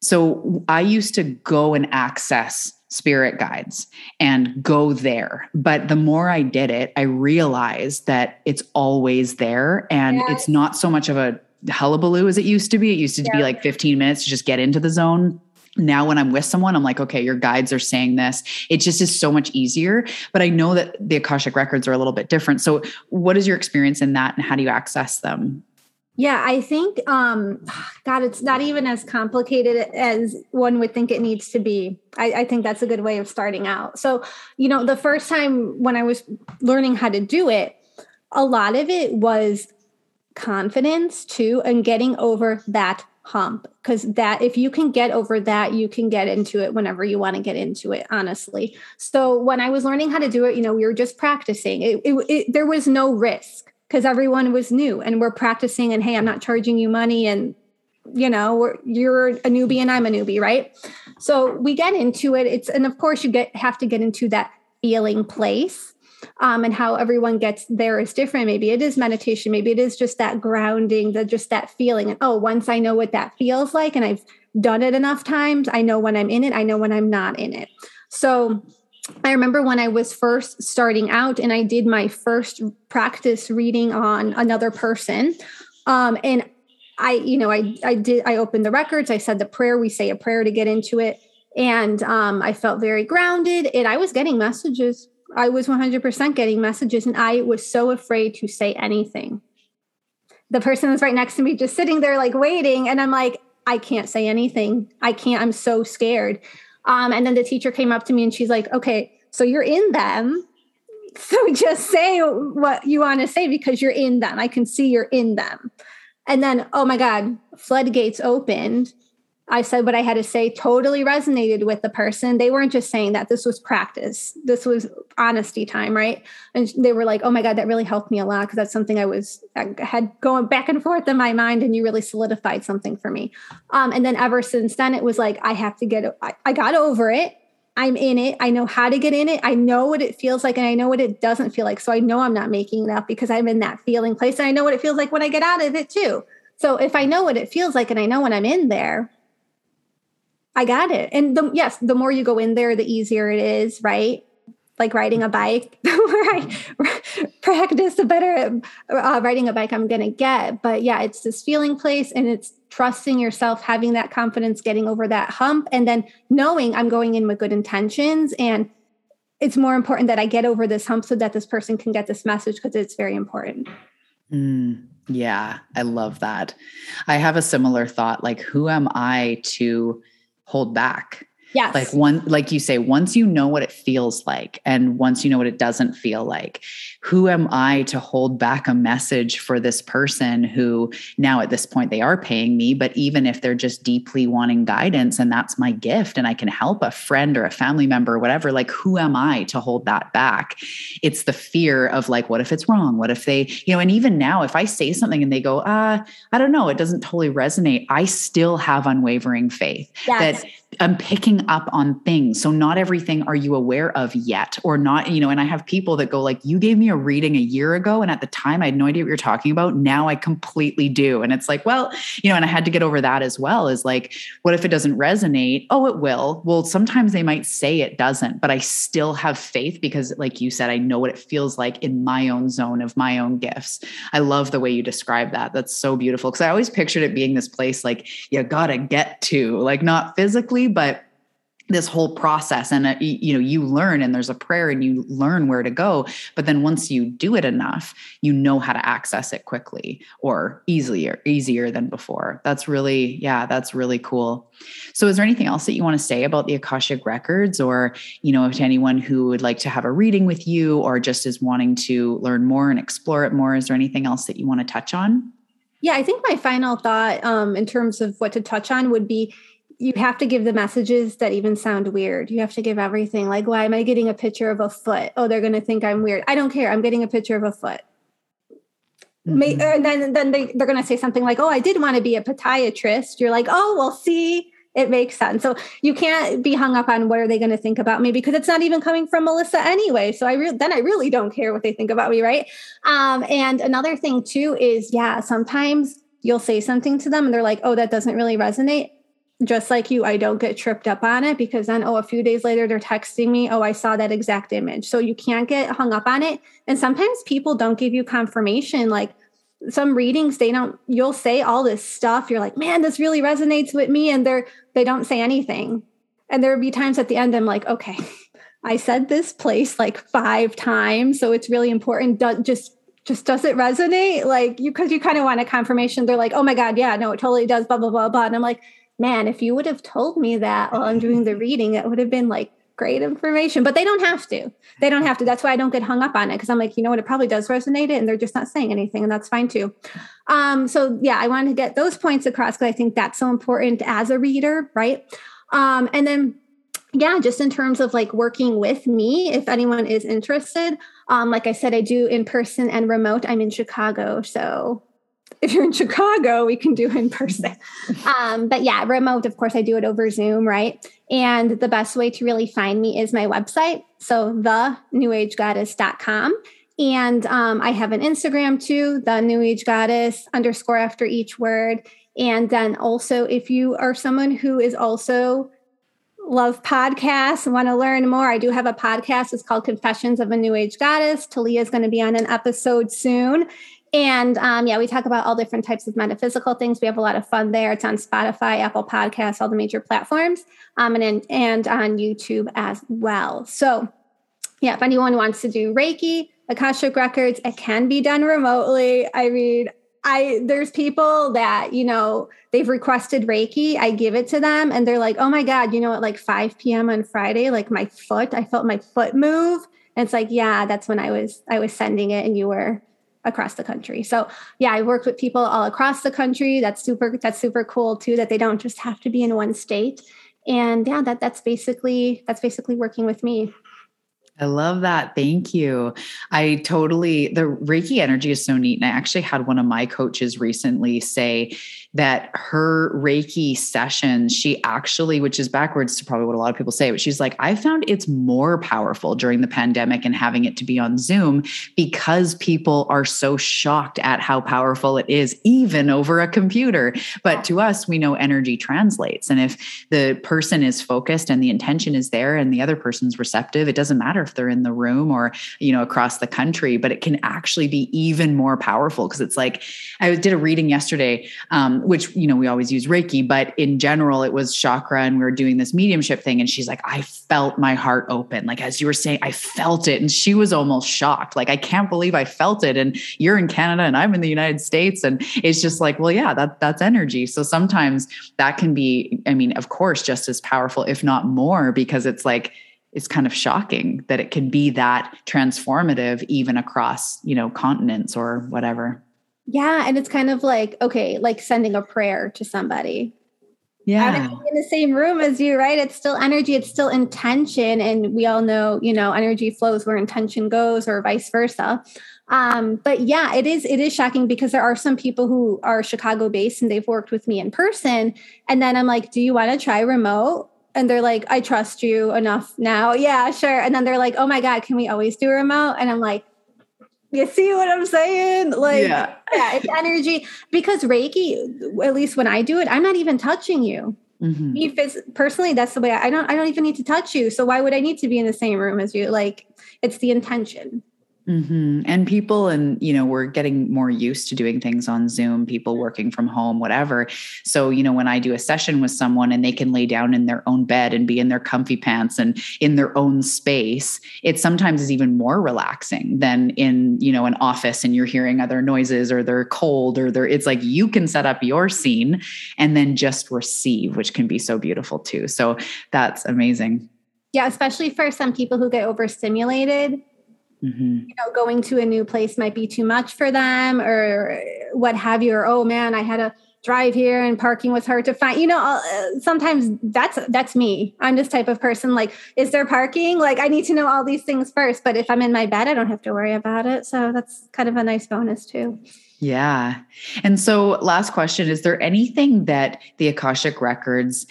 so i used to go and access spirit guides and go there. But the more I did it, I realized that it's always there and yes. it's not so much of a hullabaloo as it used to be. It used to yeah. be like 15 minutes to just get into the zone now when i'm with someone i'm like okay your guides are saying this. It just is so much easier but i know that the akashic records are a little bit different. So what is your experience in that and how do you access them? Yeah i think um god it's not even as complicated as one would think it needs to be. I, I think that's a good way of starting out. So you know the first time when i was learning how to do it a lot of it was confidence too and getting over that hump because that if you can get over that you can get into it whenever you want to get into it honestly. So when i was learning how to do it you know we were just practicing. It, it, it there was no risk because everyone was new and we're practicing and hey i'm not charging you money and you know you're a newbie and i'm a newbie right? So we get into it. It's and of course you get have to get into that feeling place um, and how everyone gets there is different. Maybe it is meditation. Maybe it is just that grounding, the just that feeling. And oh, once I know what that feels like, and I've done it enough times, I know when I'm in it. I know when I'm not in it. So I remember when I was first starting out, and I did my first practice reading on another person, um, and I, you know, I I did I opened the records. I said the prayer. We say a prayer to get into it and um, I felt very grounded. And I was getting messages I was 100% getting messages and I was so afraid to say anything. The person was right next to me, just sitting there, like waiting. And I'm like, I can't say anything. I can't. I'm so scared. Um, and then the teacher came up to me and she's like, okay, so you're in them. So just say what you want to say because you're in them. I can see you're in them. And then, oh my God, floodgates opened I said what I had to say totally resonated with the person. They weren't just saying that this was practice. This was honesty time, right? And they were like, "Oh my god, that really helped me a lot because that's something I was I had going back and forth in my mind and you really solidified something for me." Um, and then ever since then it was like I have to get I, I got over it. I'm in it. I know how to get in it. I know what it feels like and I know what it doesn't feel like. So I know I'm not making it up because I'm in that feeling place and I know what it feels like when I get out of it too. So if I know what it feels like and I know when I'm in there, I got it. And the, yes, the more you go in there, the easier it is, right? Like riding a bike. The more I practice, the better uh, riding a bike I'm going to get. But yeah, it's this feeling place and it's trusting yourself, having that confidence, getting over that hump, and then knowing I'm going in with good intentions. And it's more important that I get over this hump so that this person can get this message because it's very important. Mm, yeah, I love that. I have a similar thought like, who am I to? Hold back Yes. Like one, like you say, once you know what it feels like, and once you know what it doesn't feel like, who am I to hold back a message for this person who now at this point they are paying me, but even if they're just deeply wanting guidance and that's my gift and I can help a friend or a family member or whatever, like who am I to hold that back? It's the fear of like, what if it's wrong? What if they, you know, and even now, if I say something and they go, ah, I don't know, it doesn't totally resonate, I still have unwavering faith yes. that I'm picking up on things. So not everything are you aware of yet or not, you know, and I have people that go like, you gave me a reading a year ago. And at the time I had no idea what you're talking about. Now I completely do. And it's like, well, you know, and I had to get over that as well is like, what if it doesn't resonate? Oh, it will. Well, sometimes they might say it doesn't, but I still have faith because like you said, I know what it feels like in my own zone of my own gifts. I love the way you describe that. That's so beautiful. Cause I always pictured it being this place like you gotta get to, like not physically but this whole process and uh, you know you learn and there's a prayer and you learn where to go but then once you do it enough you know how to access it quickly or easier easier than before. That's really yeah that's really cool. So is there anything else that you want to say about the akashic records or you know to anyone who would like to have a reading with you or just is wanting to learn more and explore it more is there anything else that you want to touch on? Yeah, I think my final thought um, in terms of what to touch on would be you have to give the messages that even sound weird. You have to give everything. Like, why am I getting a picture of a foot? Oh, they're going to think I'm weird. I don't care. I'm getting a picture of a foot. Mm-hmm. May, and then then they, they're going to say something like, oh, I did want to be a podiatrist. You're like, oh, well, see, it makes sense. So you can't be hung up on what are they going to think about me because it's not even coming from Melissa anyway. So I re- then I really don't care what they think about me, right? Um, and another thing too is, yeah, sometimes you'll say something to them and they're like, oh, that doesn't really resonate just like you, I don't get tripped up on it because then, oh, a few days later, they're texting me, oh, I saw that exact image. So you can't get hung up on it. And sometimes people don't give you confirmation. Like some readings, they don't, you'll say all this stuff. You're like, man, this really resonates with me. And they're, they don't say anything. And there would be times at the end, I'm like, okay, I said this place like five times. So it's really important. Do, just just does it resonate like you because you kind of want a confirmation they're like oh my god yeah no it totally does blah blah blah blah and i'm like man, if you would have told me that while I'm doing the reading, it would have been like great information. But they don't have to. They don't have to. That's why I don't get hung up on it because I'm like, you know what, it probably does resonate, and they're just not saying anything, and that's fine too. Um, so yeah, I wanted to get those points across because I think that's so important as a reader, right? Um, and then yeah, just in terms of like working with me, if anyone is interested, um, like I said, I do in person and remote. I'm in Chicago, so if you're in Chicago, we can do in person. Um, but yeah, remote, of course, I do it over Zoom, right? And the best way to really find me is my website. So the newagegoddess.com. And um, I have an Instagram too, the New Age Goddess underscore after each word. And then also, if you are someone who is also love podcasts and want to learn more, I do have a podcast. It's called Confessions of a New Age Goddess. Talia is going to be on an episode soon. And um, yeah, we talk about all different types of metaphysical things. We have a lot of fun there. It's on Spotify, Apple Podcasts, all the major platforms, um, and and on YouTube as well. So yeah, if anyone wants to do Reiki, Akashic Records, it can be done remotely. I mean, I there's people that you know they've requested Reiki. I give it to them, and they're like, "Oh my god, you know, at like 5 p.m. on Friday, like my foot, I felt my foot move." And it's like, yeah, that's when I was I was sending it, and you were across the country. So yeah, I work with people all across the country. That's super that's super cool too that they don't just have to be in one state. And yeah, that that's basically that's basically working with me. I love that. Thank you. I totally, the Reiki energy is so neat. And I actually had one of my coaches recently say, that her Reiki sessions, she actually, which is backwards to probably what a lot of people say, but she's like, I found it's more powerful during the pandemic and having it to be on Zoom because people are so shocked at how powerful it is, even over a computer. But to us, we know energy translates. And if the person is focused and the intention is there and the other person's receptive, it doesn't matter if they're in the room or, you know, across the country, but it can actually be even more powerful because it's like I did a reading yesterday, um, which, you know, we always use Reiki, but in general, it was chakra and we were doing this mediumship thing. And she's like, I felt my heart open. Like, as you were saying, I felt it. And she was almost shocked. Like, I can't believe I felt it. And you're in Canada and I'm in the United States. And it's just like, well, yeah, that that's energy. So sometimes that can be, I mean, of course, just as powerful, if not more, because it's like, it's kind of shocking that it can be that transformative even across, you know, continents or whatever. Yeah. And it's kind of like, okay, like sending a prayer to somebody. Yeah. in the same room as you, right? It's still energy, it's still intention. And we all know, you know, energy flows where intention goes or vice versa. Um, but yeah, it is it is shocking because there are some people who are Chicago based and they've worked with me in person. And then I'm like, do you want to try remote? And they're like, I trust you enough now. Yeah, sure. And then they're like, oh my God, can we always do remote? And I'm like, you see what I'm saying? Like, yeah. yeah, it's energy because Reiki, at least when I do it, I'm not even touching you. Mm-hmm. Me personally, that's the way I, I don't. I don't even need to touch you. So why would I need to be in the same room as you? Like, it's the intention. Mm-hmm. And people, and you know, we're getting more used to doing things on Zoom, people working from home, whatever. So, you know, when I do a session with someone and they can lay down in their own bed and be in their comfy pants and in their own space, it sometimes is even more relaxing than in, you know, an office and you're hearing other noises or they're cold or they're, it's like you can set up your scene and then just receive, which can be so beautiful too. So that's amazing. Yeah, especially for some people who get overstimulated Mm-hmm. You know, going to a new place might be too much for them or what have you, or oh man, I had to drive here and parking was hard to find. You know, uh, sometimes that's that's me. I'm this type of person. Like, is there parking? Like, I need to know all these things first. But if I'm in my bed, I don't have to worry about it. So that's kind of a nice bonus too. Yeah. And so, last question Is there anything that the Akashic Records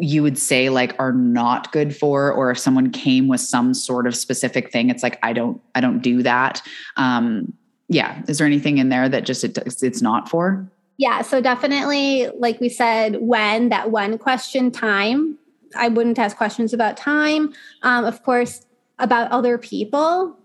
you would say like are not good for or if someone came with some sort of specific thing it's like i don't i don't do that. Um yeah. Is there anything in there that just it, it's not for? Yeah. So definitely like we said when that one question time i wouldn't ask questions about time. Um of course about other people.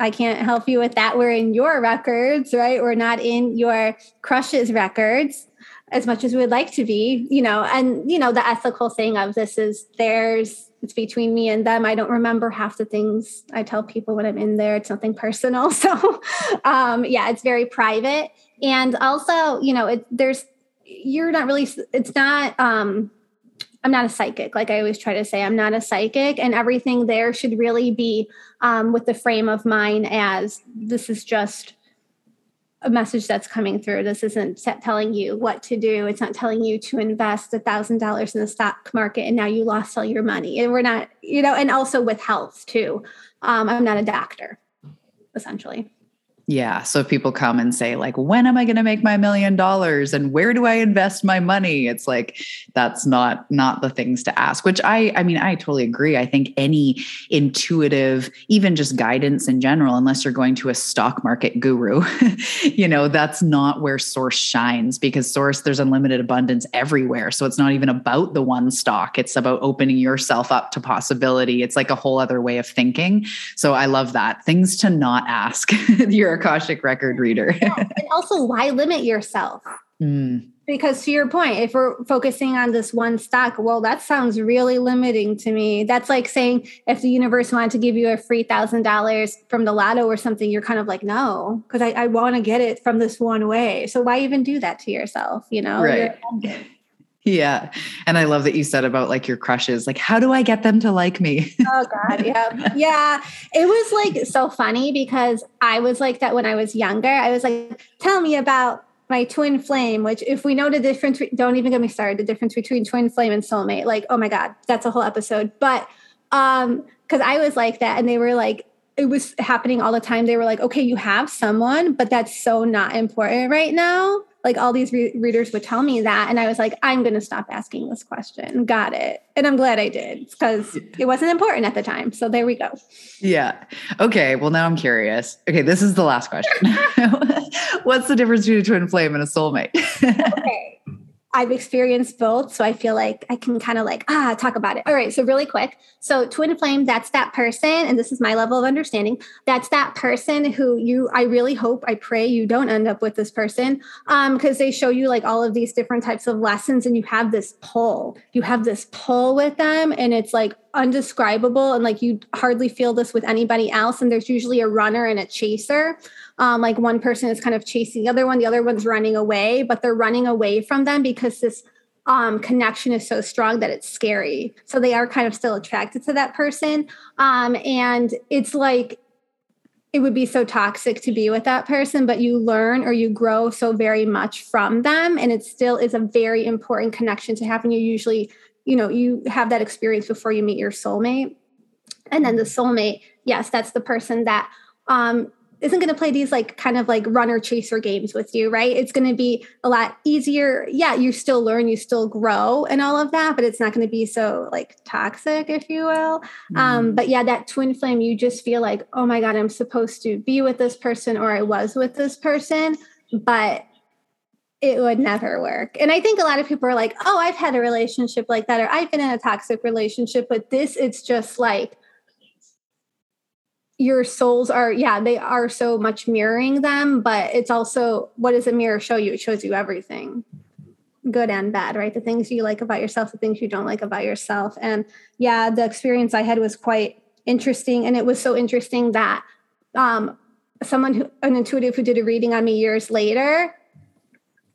I can't help you with that. We're in your records, right? We're not in your crush's records as much as we would like to be, you know, and you know, the ethical thing of this is theirs, it's between me and them. I don't remember half the things I tell people when I'm in there. It's nothing personal. So um yeah, it's very private. And also, you know, it there's you're not really it's not um I'm not a psychic. Like I always try to say, I'm not a psychic, and everything there should really be um, with the frame of mind as this is just a message that's coming through. This isn't telling you what to do. It's not telling you to invest a thousand dollars in the stock market and now you lost all your money. And we're not, you know, and also with health too. Um, I'm not a doctor, essentially. Yeah. So if people come and say, like, when am I going to make my million dollars and where do I invest my money? It's like that's not not the things to ask, which I I mean, I totally agree. I think any intuitive, even just guidance in general, unless you're going to a stock market guru, you know, that's not where source shines because source, there's unlimited abundance everywhere. So it's not even about the one stock. It's about opening yourself up to possibility. It's like a whole other way of thinking. So I love that. Things to not ask. you're Akashic record reader. yeah. And also, why limit yourself? Mm. Because to your point, if we're focusing on this one stock, well, that sounds really limiting to me. That's like saying if the universe wanted to give you a free thousand dollars from the lotto or something, you're kind of like, no, because I, I want to get it from this one way. So why even do that to yourself? You know, right. Yeah. And I love that you said about like your crushes. Like, how do I get them to like me? oh, God. Yeah. Yeah. It was like so funny because I was like that when I was younger. I was like, tell me about my twin flame, which if we know the difference, don't even get me started, the difference between twin flame and soulmate. Like, oh my God, that's a whole episode. But um, because I was like that and they were like, it was happening all the time. They were like, okay, you have someone, but that's so not important right now like all these re- readers would tell me that and i was like i'm going to stop asking this question. Got it. And i'm glad i did because it wasn't important at the time. So there we go. Yeah. Okay well now i'm curious. Okay this is the last question. What's the difference between a twin flame and a soulmate? Okay I've experienced both. So I feel like I can kind of like, ah, talk about it. All right. So, really quick. So, twin flame, that's that person. And this is my level of understanding. That's that person who you, I really hope, I pray you don't end up with this person because um, they show you like all of these different types of lessons and you have this pull. You have this pull with them and it's like undescribable. And like you hardly feel this with anybody else. And there's usually a runner and a chaser um, like one person is kind of chasing the other one the other one's running away but they're running away from them because this um, connection is so strong that it's scary. So they are kind of still attracted to that person. Um, and it's like it would be so toxic to be with that person but you learn or you grow so very much from them and it still is a very important connection to have and you usually you know you have that experience before you meet your soulmate. And then the soulmate yes that's the person that um, isn't going to play these like kind of like runner chaser games with you, right? It's going to be a lot easier. Yeah, you still learn, you still grow and all of that, but it's not going to be so like toxic, if you will. Mm-hmm. Um, but yeah, that twin flame, you just feel like, oh my God, I'm supposed to be with this person or I was with this person, but it would never work. And I think a lot of people are like, oh, I've had a relationship like that, or I've been in a toxic relationship, but this, it's just like, your souls are yeah they are so much mirroring them but it's also what does a mirror show you? It shows you everything good and bad right? The things you like about yourself the things you don't like about yourself. And yeah the experience i had was quite interesting and it was so interesting that um someone who an intuitive who did a reading on me years later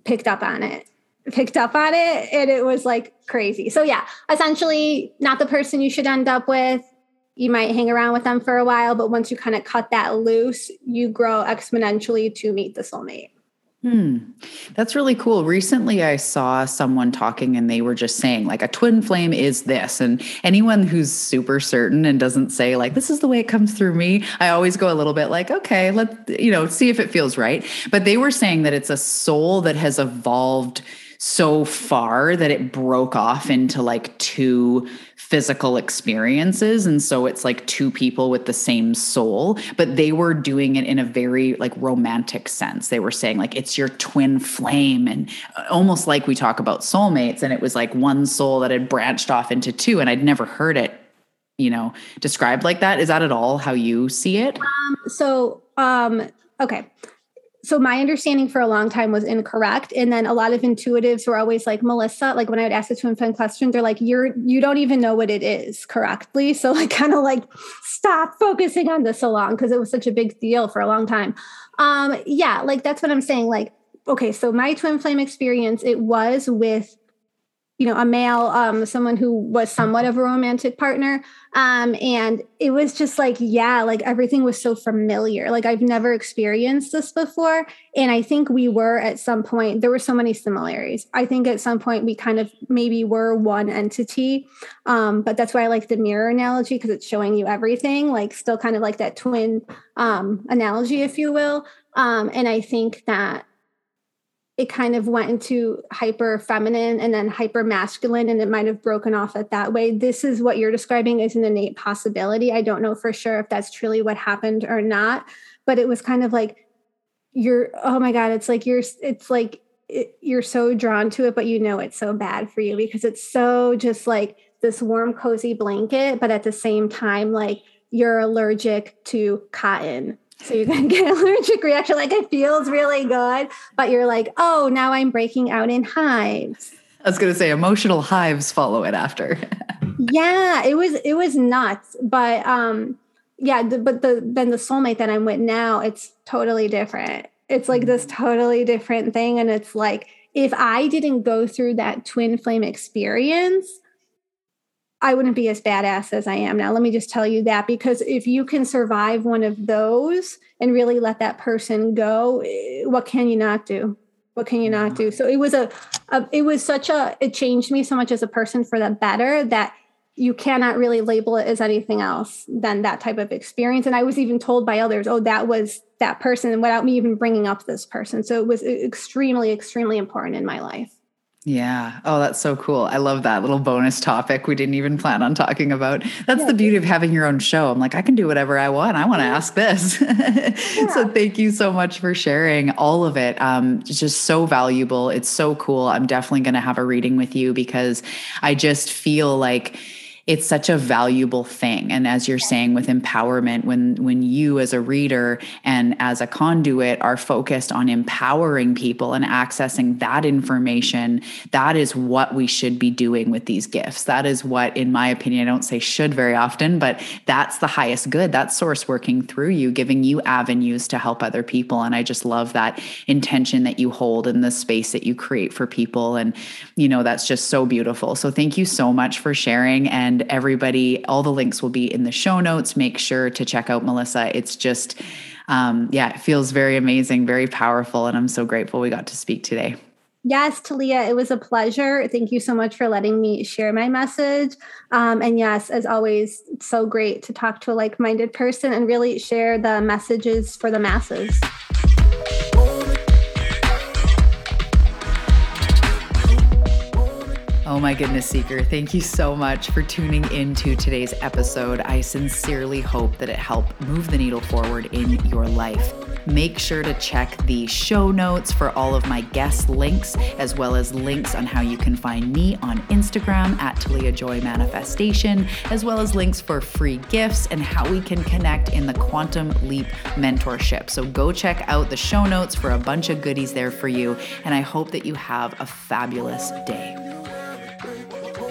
picked up on it picked up on it and it was like crazy. So yeah essentially not the person you should end up with you might hang around with them for a while, but once you kind of cut that loose, you grow exponentially to meet the soulmate. Hmm. That's really cool. Recently, I saw someone talking and they were just saying, like, a twin flame is this. And anyone who's super certain and doesn't say, like, this is the way it comes through me, I always go a little bit like, okay, let, you know, see if it feels right. But they were saying that it's a soul that has evolved so far that it broke off into like two physical experiences. And so it's like two people with the same soul but they were doing it in a very like romantic sense. They were saying like it's your twin flame. And uh, almost like we talk about soulmates and it was like one soul that had branched off into two and I'd never heard it you know described like that. Is that at all how you see it? Um, so um okay so my understanding for a long time was incorrect. And then a lot of intuitives were always like melissa like when i would ask the twin flame question they're like you're you don't even know what it is correctly. So like kind of like stop focusing on this so long because it was such a big deal for a long time. Um yeah like that's what i'm saying like okay so my twin flame experience it was with you know a male um someone who was somewhat of a romantic partner um and it was just like yeah like everything was so familiar. Like i've never experienced this before and i think we were at some point there were so many similarities. I think at some point we kind of maybe were one entity um but that's why i like the mirror analogy because it's showing you everything like still kind of like that twin um analogy if you will um and i think that it kind of went into hyper feminine and then hyper masculine and it might have broken off at that way. This is what you're describing is an innate possibility. I don't know for sure if that's truly what happened or not but it was kind of like you're oh my god it's like you're it's like it, you're so drawn to it but you know it's so bad for you because it's so just like this warm cozy blanket but at the same time like you're allergic to cotton so you're going to get allergic reaction. Like it feels really good, but you're like, oh, now I'm breaking out in hives. I was going to say emotional hives follow it after. yeah, it was it was nuts, but um yeah, the, but the then the soulmate that I'm with now, it's totally different. It's like this mm. totally different thing and it's like if I didn't go through that twin flame experience, I wouldn't be as badass as I am now. Let me just tell you that because if you can survive one of those and really let that person go, eh, what can you not do? What can you not do? So it was a, a it was such a it changed me so much as a person for the better that you cannot really label it as anything else than that type of experience. And I was even told by others, oh, that was that person without me even bringing up this person. So it was extremely, extremely important in my life. Yeah. Oh, that's so cool. I love that little bonus topic we didn't even plan on talking about. That's yeah. the beauty of having your own show. I'm like, I can do whatever I want. I want to ask this. Yeah. so thank you so much for sharing all of it. Um, it's just so valuable. It's so cool. I'm definitely going to have a reading with you because I just feel like it's such a valuable thing. And as you're saying with empowerment when when you as a reader and as a conduit are focused on empowering people and accessing that information that is what we should be doing with these gifts. That is what in my opinion I don't say should very often but that's the highest good that source working through you giving you avenues to help other people. And I just love that intention that you hold in the space that you create for people. And you know that's just so beautiful. So thank you so much for sharing. And and everybody, all the links will be in the show notes. Make sure to check out Melissa. It's just, um, yeah, it feels very amazing, very powerful. And I'm so grateful we got to speak today. Yes, Talia, it was a pleasure. Thank you so much for letting me share my message. Um, and yes, as always, so great to talk to a like minded person and really share the messages for the masses. Oh my goodness, Seeker. Thank you so much for tuning into today's episode. I sincerely hope that it helped move the needle forward in your life. Make sure to check the show notes for all of my guest links, as well as links on how you can find me on Instagram at Talia Joy Manifestation, as well as links for free gifts and how we can connect in the Quantum Leap mentorship. So go check out the show notes for a bunch of goodies there for you. And I hope that you have a fabulous day baby.